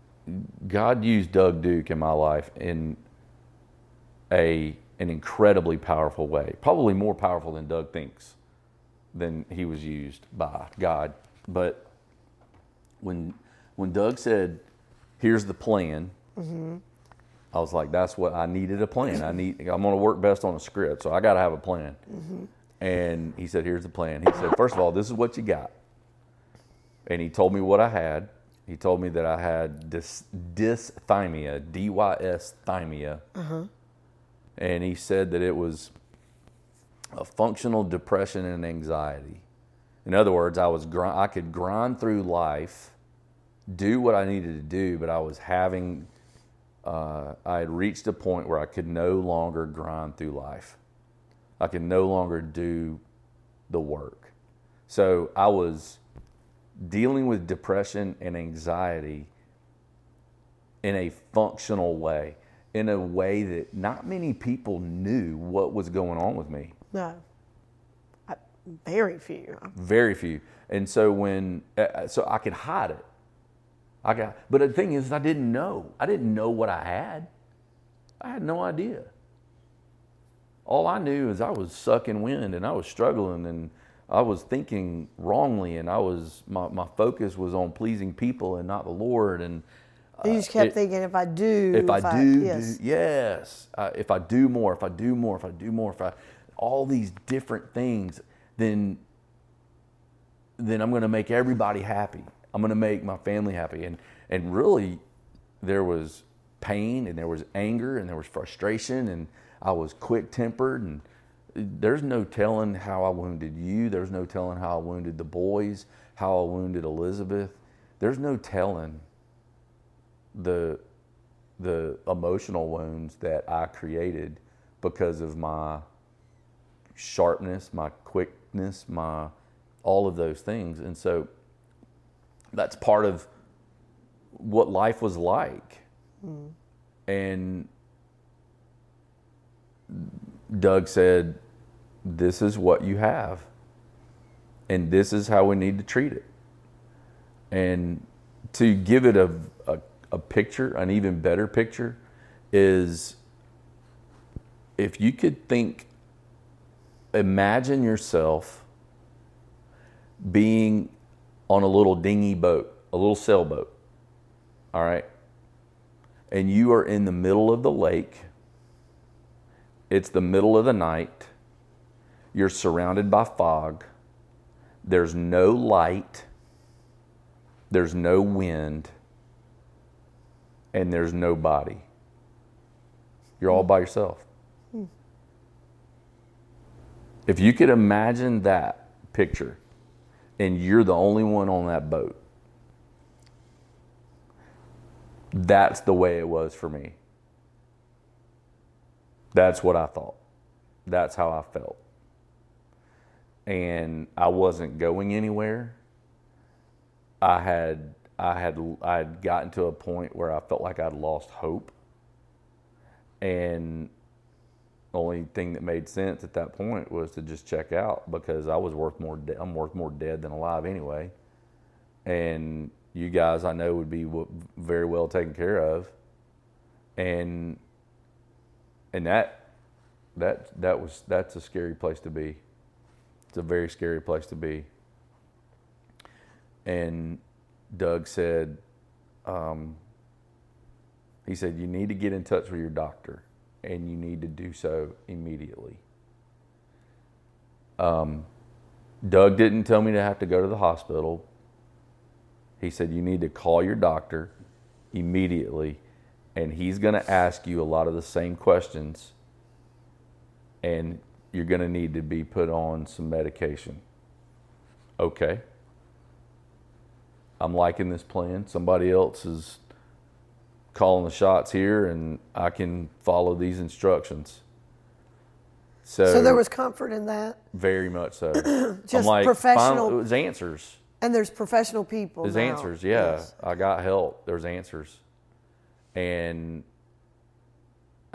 God used Doug Duke in my life in a an incredibly powerful way. Probably more powerful than Doug thinks than he was used by God. But when when Doug said, "Here's the plan," mm-hmm. I was like, "That's what I needed a plan. I need. I'm going to work best on a script, so I got to have a plan." Mm-hmm. And he said, "Here's the plan." He said, first of all, this is what you got." And he told me what I had. He told me that I had dys, dysthymia, D-Y-S thymia, and he said that it was a functional depression and anxiety. In other words, I was gr- I could grind through life, do what I needed to do, but I was having uh, I had reached a point where I could no longer grind through life. I could no longer do the work. So I was dealing with depression and anxiety in a functional way, in a way that not many people knew what was going on with me. No. I, very few. Very few. And so when uh, so I could hide it. I got but the thing is I didn't know. I didn't know what I had. I had no idea. All I knew is I was sucking wind and I was struggling and I was thinking wrongly and I was my, my focus was on pleasing people and not the Lord and You just kept it- thinking, if I do, if I do, yes, do yes, uh, if I do more, if I do more, if I do more, if I, all these different things, then, then I'm going to make everybody happy. I'm going to make my family happy, and and really, there was pain and there was anger and there was frustration and I was quick tempered and there's no telling how I wounded you. There's no telling how I wounded the boys, how I wounded Elizabeth. There's no telling the the emotional wounds that I created because of my sharpness, my quickness, my all of those things. And so that's part of what life was like. Hmm. And Doug said, This is what you have, and this is how we need to treat it. And to give it a, a, a picture, an even better picture, is if you could think, imagine yourself being on a little dinghy boat, a little sailboat, all right? And you are in the middle of the lake. It's the middle of the night. You're surrounded by fog. There's no light. There's no wind. And there's nobody. You're all by yourself. If you could imagine that picture and you're the only one on that boat, that's the way it was for me. That's what I thought. That's how I felt. And I wasn't going anywhere. I had I had I had gotten to a point where I felt like I'd lost hope. And the only thing that made sense at that point was to just check out because I was worth more. De- I'm worth more dead than alive anyway, and you guys I know would be w- very well taken care of, and and that that that was that's a scary place to be. It's a very scary place to be. And Doug said, um, he said you need to get in touch with your doctor and you need to do so immediately. Um, Doug didn't tell me to have to go to the hospital. He said, You need to call your doctor immediately, and he's going to ask you a lot of the same questions, and you're going to need to be put on some medication. Okay. I'm liking this plan. Somebody else is calling the shots here and I can follow these instructions. So, So there was comfort in that. very much so. Just like, professional- Finally, it was answers. And there's professional people. There's now. answers. Yeah, Yes. I got help. There's answers, and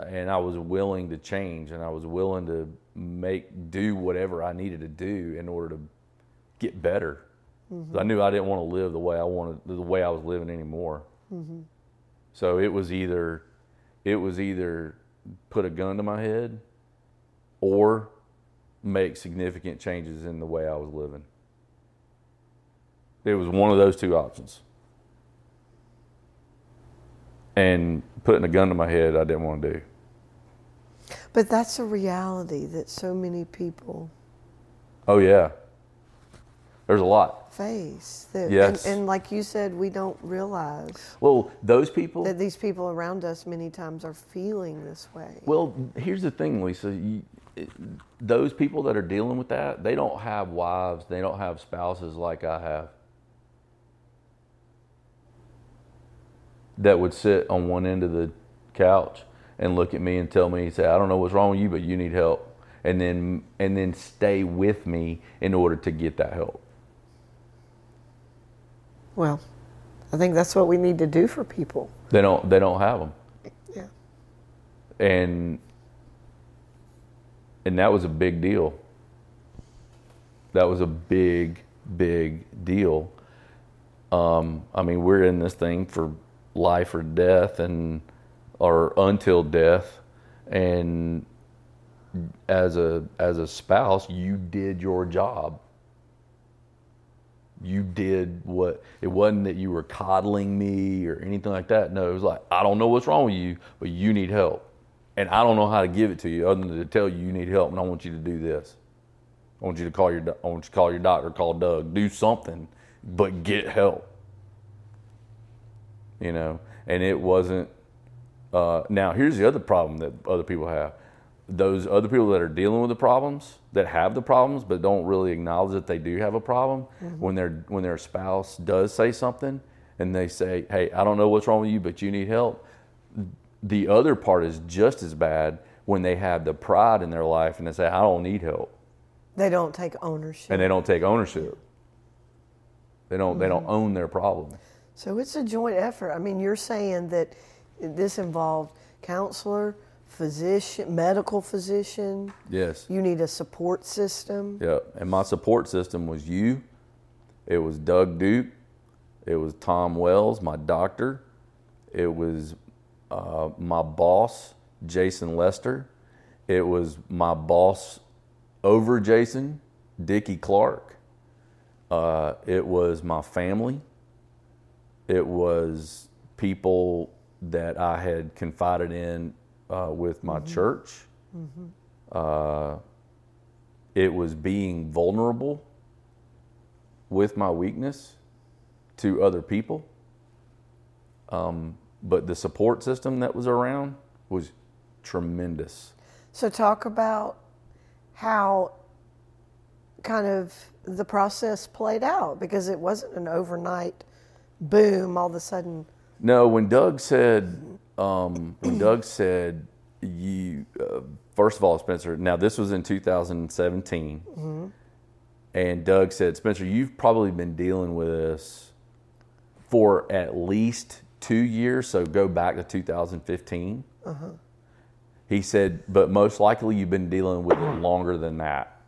and I was willing to change, and I was willing to make do whatever I needed to do in order to get better. Mm-hmm. 'Cause I knew I didn't want to live the way I wanted, the way I was living anymore. Mm-hmm. So it was either, it was either put a gun to my head, or make significant changes in the way I was living. It was one of those two options. And putting a gun to my head, I didn't want to do. But that's a reality that so many people Oh yeah, there's a lot. face. That, Yes. And, and like you said, we don't realize Well, those people. that these people around us many times are feeling this way. Well, here's the thing, Lisa. You, it, those people that are dealing with that, they don't have wives, they don't have spouses like I have. That would sit on one end of the couch and look at me and tell me, say, "I don't know what's wrong with you, but you need help," and then and then stay with me in order to get that help. Well, I think that's what we need to do for people. They don't. They don't have them. Yeah. and and that was a big deal. That was a big, big deal. Um, I mean, we're in this thing for life or death, and or until death, and as a as a spouse, you did your job. You did what it wasn't that you were coddling me or anything like that. No, it was like I don't know what's wrong with you, but you need help, and I don't know how to give it to you other than to tell you you need help, and I want you to do this. I want you to call your I want you to call your doctor, call Doug, do something, but get help. You know, and it wasn't. Uh, now here's the other problem that other people have. Those other people that are dealing with the problems, that have the problems, but don't really acknowledge that they do have a problem. When their when their spouse does say something, and they say, "Hey, I don't know what's wrong with you, but you need help." The other part is just as bad when they have the pride in their life and they say, "I don't need help." They don't take ownership. and they don't take ownership. They don't. They don't own their problem. So it's a joint effort. I mean, you're saying that this involved counselor, physician, medical physician. Yes. You need a support system. Yeah. And my support system was you. It was Doug Duke. It was Tom Wells, my doctor. It was uh, my boss, Jason Lester. It was my boss over Jason, Dickie Clark. Uh, it was my family. It was people that I had confided in uh, with my church. Uh, it was being vulnerable with my weakness to other people. Um, but the support system that was around was tremendous. So talk about how kind of the process played out because it wasn't an overnight boom all of a sudden. No, when Doug said, um, when Doug said, you, uh, first of all, Spencer, now this was in 2017. And Doug said, Spencer, you've probably been dealing with this for at least two years. So go back to 2015. He said, but most likely you've been dealing with it longer than that.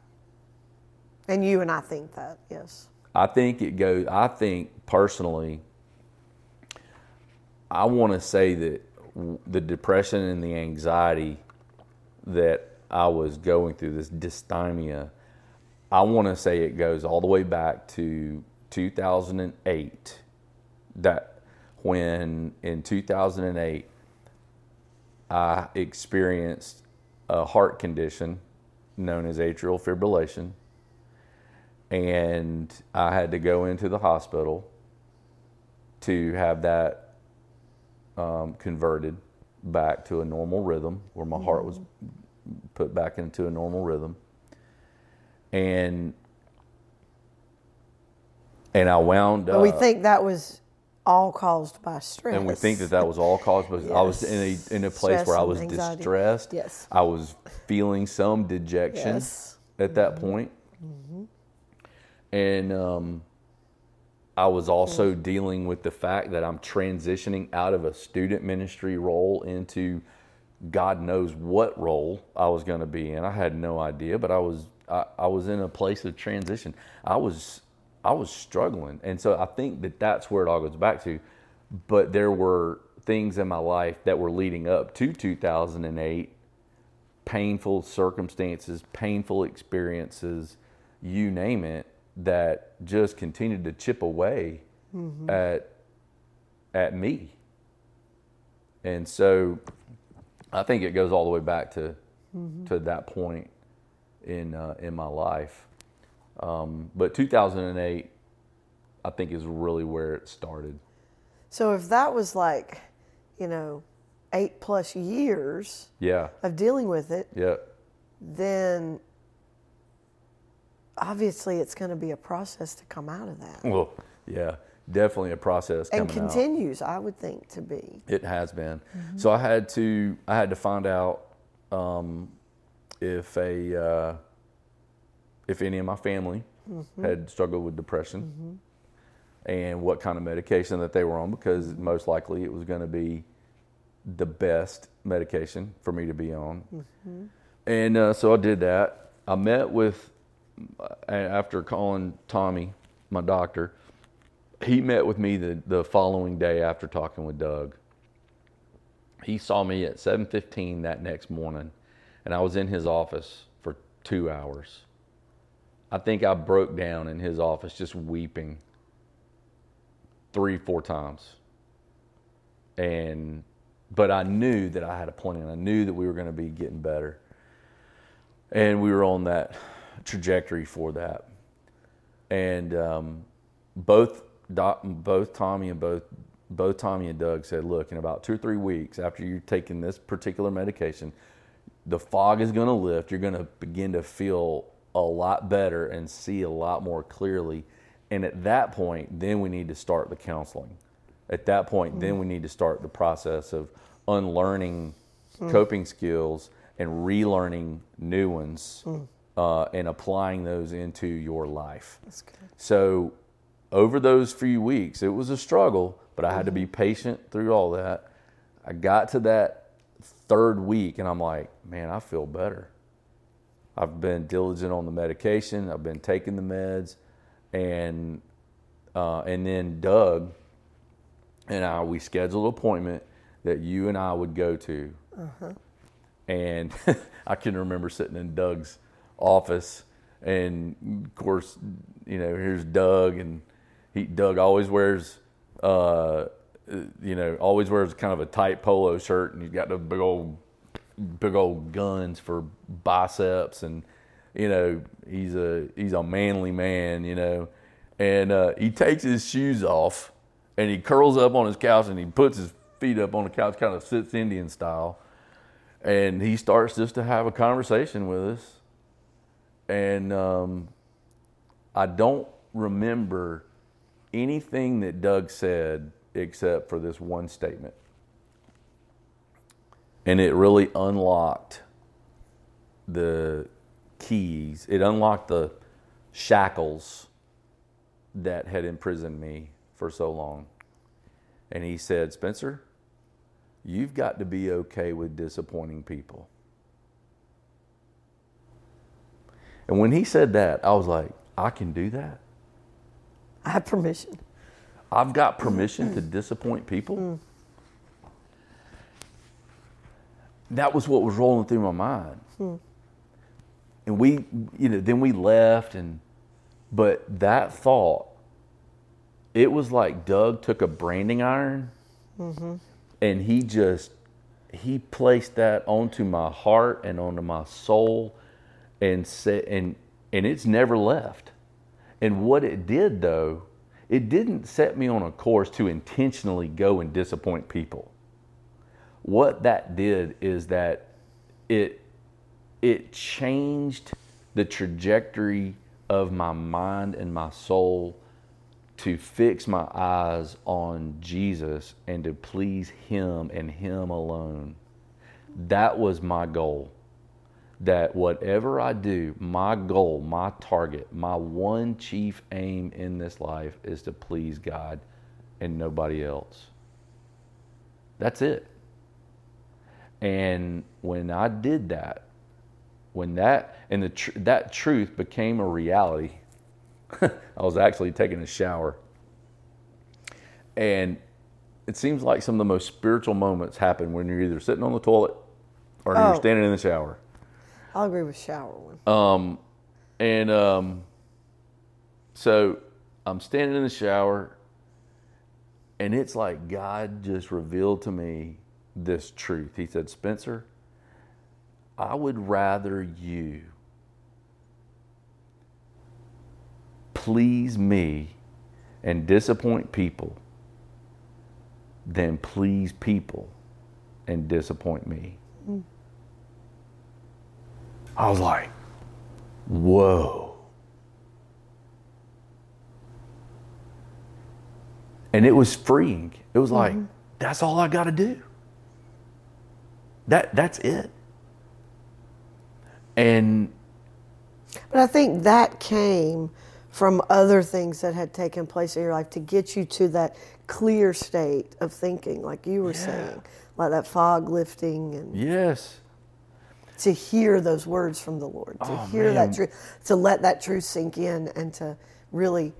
And you and I think that, yes. I think it goes. I think personally, I want to say that the depression and the anxiety that I was going through, this dysthymia, I want to say it goes all the way back to 2008. That when in 2008 I experienced a heart condition known as atrial fibrillation and I had to go into the hospital to have that um, converted back to a normal rhythm, where my heart was put back into a normal rhythm, and and I wound But up. we think that was all caused by stress. and we think that that was all caused because I was in a in a place Stress where I was anxiety. distressed. Yes. I was feeling some dejection Yes. at that point. and um, I was also mm-hmm. dealing with the fact that I'm transitioning out of a student ministry role into God knows what role I was going to be in. I had no idea, but I was I, I was in a place of transition. I was I was struggling, and so I think that that's where it all goes back to. But there were things in my life that were leading up to 2008 painful circumstances, painful experiences, you name it, that just continued to chip away at at me. And so I think it goes all the way back to to that point in uh, in my life. Um, but 2008, I think, is really where it started. So if that was like, you know, eight plus years Yeah, of dealing with it, yeah, then obviously it's going to be a process to come out of that. well, yeah, definitely a process coming and out. continues, I would think, to be. It has been. So I had to I had to find out um, if a uh, if any of my family had struggled with depression and what kind of medication that they were on because most likely it was going to be the best medication for me to be on. And uh, so I did that. I met with after calling Tommy, my doctor. He met with me the, the following day after talking with Doug. He saw me at 7:15 that next morning, and I was in his office for two hours. I think I broke down in his office just weeping three, four times. And but I knew that I had a plan. I knew that we were going to be getting better. And we were on that trajectory for that. And um, both Doc, both Tommy and both both Tommy and Doug said, "Look, in about two or three weeks after you're taking this particular medication, the fog is going to lift. You're going to begin to feel a lot better and see a lot more clearly. And at that point, then we need to start the counseling. At that point, then we need to start the process of unlearning coping skills and relearning new ones uh, and applying those into your life. That's good. So, over those few weeks, it was a struggle, but I had to be patient through all that. I got to that third week, and I'm like, man, I feel better. I've been diligent on the medication. I've been taking the meds, and uh, and then Doug and I we scheduled an appointment that you and I would go to. And I can remember sitting in Doug's office, and of course, you know, here's Doug, and he Doug always wears, uh, you know, always wears kind of a tight polo shirt, and he's got the big old, big old guns for biceps, and you know, he's a he's a manly man, you know, and uh, he takes his shoes off, and he curls up on his couch, and he puts his feet up on the couch, kind of sits Indian style. And he starts just to have a conversation with us and um, i don't remember anything that doug said except for this one statement. And it really unlocked the keys. It unlocked the shackles that had imprisoned me for so long. And he said spencer you've got to be okay with disappointing people. And when he said that, I was like, I can do that. I have permission. I've got permission to disappoint people. Mm. That was what was rolling through my mind. Mm. And we, you know, then we left, and but that thought, it was like Doug took a branding iron mm-hmm. and he just he placed that onto my heart and onto my soul and said and and it's never left and what it did though it didn't set me on a course to intentionally go and disappoint people what that did is that it it changed the trajectory of my mind and my soul to fix my eyes on Jesus and to please Him and Him alone. That was my goal. That whatever I do, my goal, my target, my one chief aim in this life is to please God and nobody else. That's it. And when I did that, when that and the tr- that truth became a reality, I was actually taking a shower. And it seems like some of the most spiritual moments happen when you're either sitting on the toilet or Oh. you're standing in the shower. I'll agree with shower one. Um, and um, so I'm standing in the shower, and it's like God just revealed to me this truth. He said, Spencer, I would rather you please me and disappoint people than please people and disappoint me. I was like, whoa. And it was freeing. It was like, mm-hmm. that's all I got to do. That that's it. And But I think that came from other things that had taken place in your life to get you to that clear state of thinking, like you were saying, like that fog lifting and yes, to hear those words from the Lord, to Oh, hear man. that truth, to let that truth sink in and to really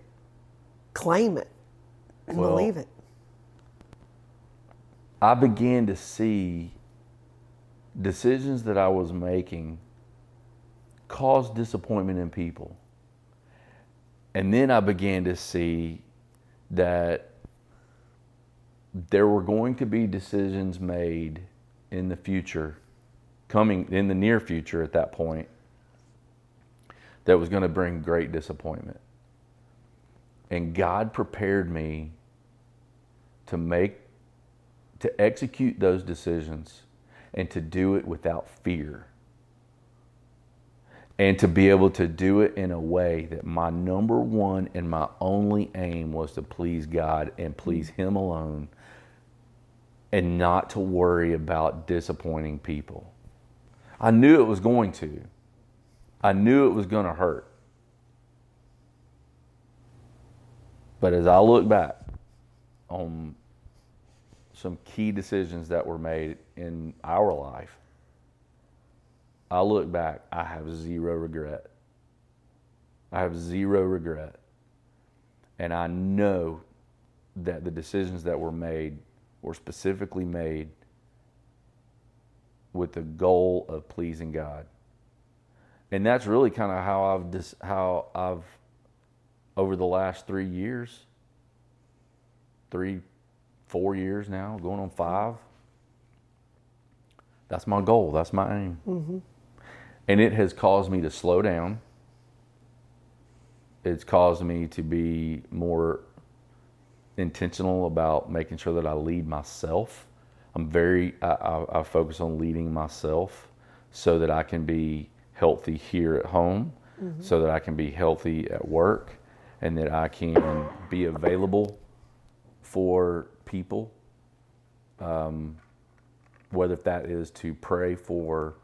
claim it and Well, believe it. I began to see decisions that I was making cause disappointment in people. And then I began to see that there were going to be decisions made in the future, coming in the near future at that point, that was going to bring great disappointment. And God prepared me to make to execute those decisions and to do it without fear. And to be able to do it in a way that my number one and my only aim was to please God and please Him alone and not to worry about disappointing people. I knew it was going to. I knew it was going to hurt. But as I look back on some key decisions that were made in our life, I look back, I have zero regret. I have zero regret. And I know that the decisions that were made were specifically made with the goal of pleasing God. And that's really kind of how I've dis- how I've over the last 3 years 3 4 years now, going on 5. That's my goal, that's my aim. Mm-hmm. And it has caused me to slow down. It's caused me to be more intentional about making sure that I lead myself. I'm very, I, I, I focus on leading myself so that I can be healthy here at home, so that I can be healthy at work, and that I can be available for people, um, whether that is to pray for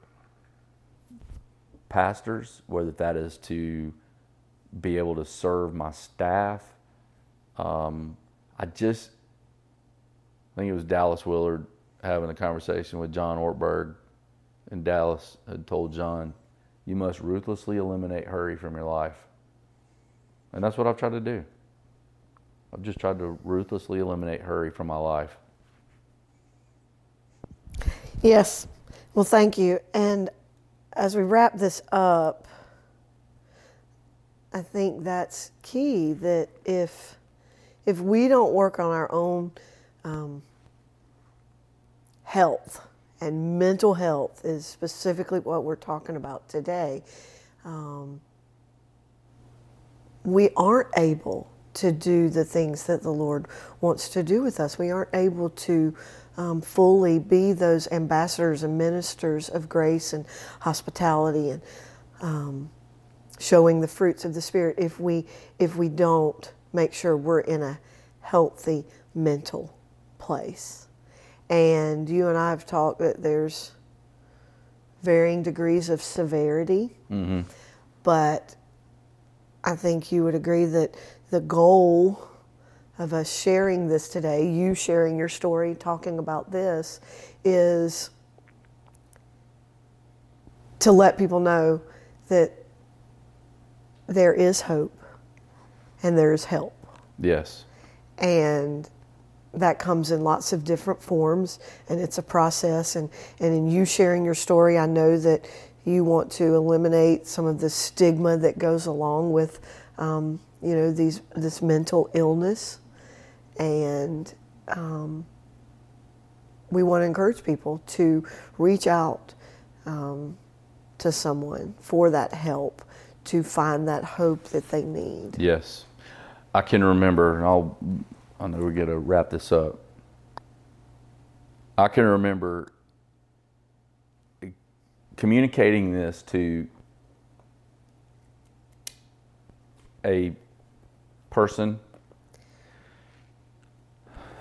pastors, whether that is to be able to serve my staff. Um, I just, I think it was Dallas Willard having a conversation with John Ortberg, in Dallas had told John, "You must ruthlessly eliminate hurry from your life," and that's what I've tried to do. I've just tried to ruthlessly eliminate hurry from my life. Yes. Well, thank you. And as we wrap this up, I think that's key that if if we don't work on our own um, health and mental health is specifically what we're talking about today, um, we aren't able to do the things that the Lord wants to do with us. We aren't able to um, fully be those ambassadors and ministers of grace and hospitality and um, showing the fruits of the Spirit if we if we don't make sure we're in a healthy mental place. And you and I have talked that there's varying degrees of severity, mm-hmm. but I think you would agree that the goal of us sharing this today, you sharing your story, talking about this, is to let people know that there is hope and there is help. Yes. And that comes in lots of different forms and it's a process. And, and in you sharing your story i know that you want to eliminate some of the stigma that goes along with um, you know these this mental illness. And um, we want to encourage people to reach out um, to someone for that help to find that hope that they need. Yes. I can remember, and I'll, I know we're going to wrap this up. I can remember communicating this to a person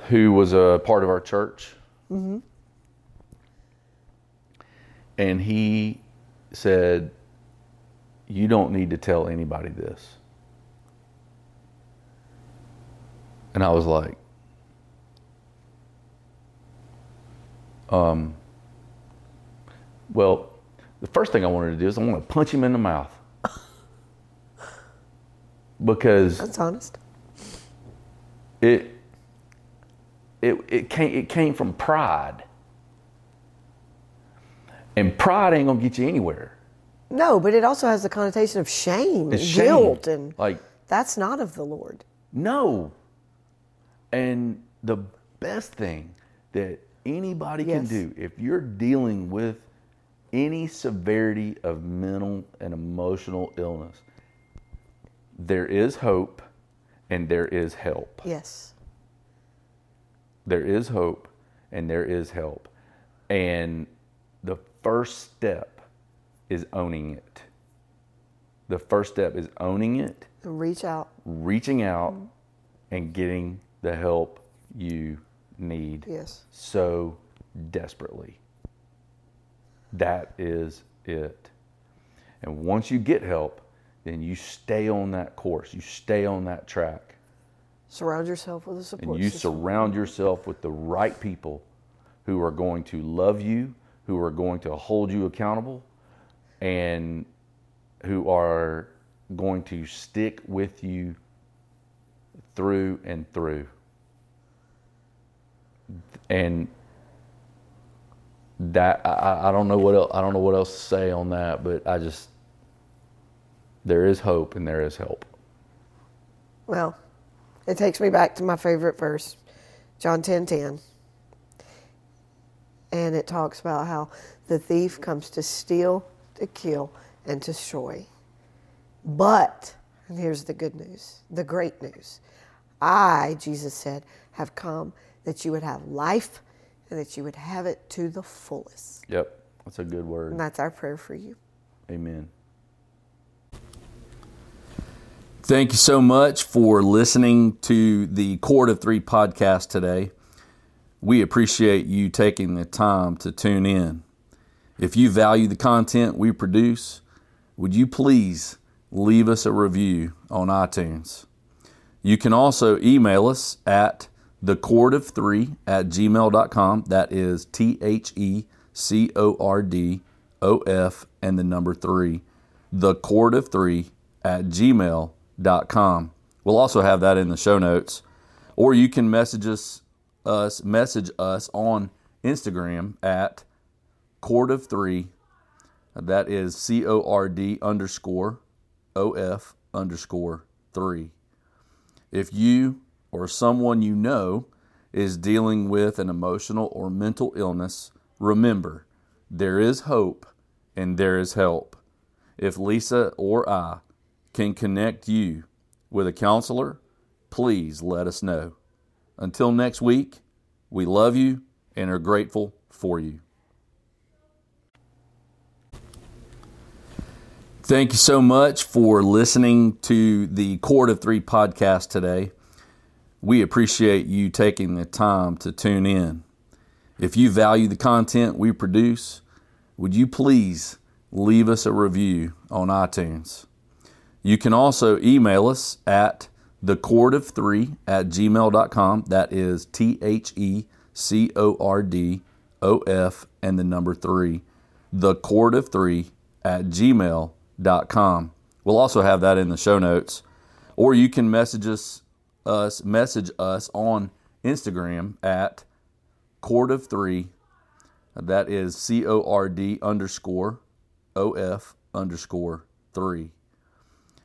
who was a part of our church. Mm-hmm. And he said, You don't need to tell anybody this. And I was like, um, well, the first thing I wanted to do is I want to punch him in the mouth. Because that's honest it it it came it came from pride. And pride ain't gonna get you anywhere. No, but it also has the connotation of shame, It's and shame. guilt, and Like that's not of the Lord. No. And the best thing that anybody can do if you're dealing with any severity of mental and emotional illness, there is hope and there is help. Yes. There is hope and there is help. And the first step is owning it. The first step is owning it reach out. reaching out and getting the help you need Yes. so desperately. That is it. And once you get help, then you stay on that course, you stay on that track, Surround yourself with a support and you system. surround yourself with the right people who are going to love you, who are going to hold you accountable, and who are going to stick with you through and through. and that I, I don't know what else, I don't know what else to say on that, but I just there is hope and there is help. Well, it takes me back to my favorite verse, John 10 10. And it talks about how the thief comes to steal, to kill, and to destroy. But, and here's the good news, the great news. I, Jesus said, have come that you would have life and that you would have it to the fullest. Yep, that's a good word. And that's our prayer for you. Amen. Thank you so much for listening to the Cord of Three podcast today. We appreciate you taking the time to tune in. If you value the content we produce, would you please leave us a review on iTunes? You can also email us at the cord of three at gmail.com. That is T H E C O R D O F and the number three. The cord of three at gmail.com com. We'll also have that in the show notes. Or you can message us, us message us on Instagram at cord of Three. That is C O R D underscore O F underscore three. If you or someone you know is dealing with an emotional or mental illness, remember there is hope and there is help. If Lisa or I can connect you with a counselor, please let us know. Until next week, we love you and are grateful for you. Thank you so much for listening to the Cord of Three podcast today. We appreciate you taking the time to tune in. If you value the content we produce, would you please leave us a review on iTunes? You can also email us at the cord of three at gmail.com. That is T H E C O R D O F and the number three. The cord of three at gmail.com. We'll also have that in the show notes. Or you can message us, us message us on Instagram at cord of three. That is C O R D underscore O F underscore three.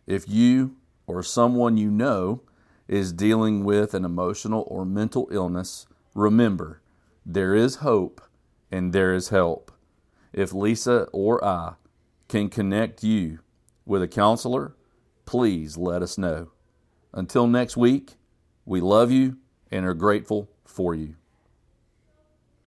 If you or someone you know is dealing with an emotional or mental illness, remember there is hope and there is help. If Lisa or I can connect you with a counselor, please let us know. Until next week, we love you and are grateful for you.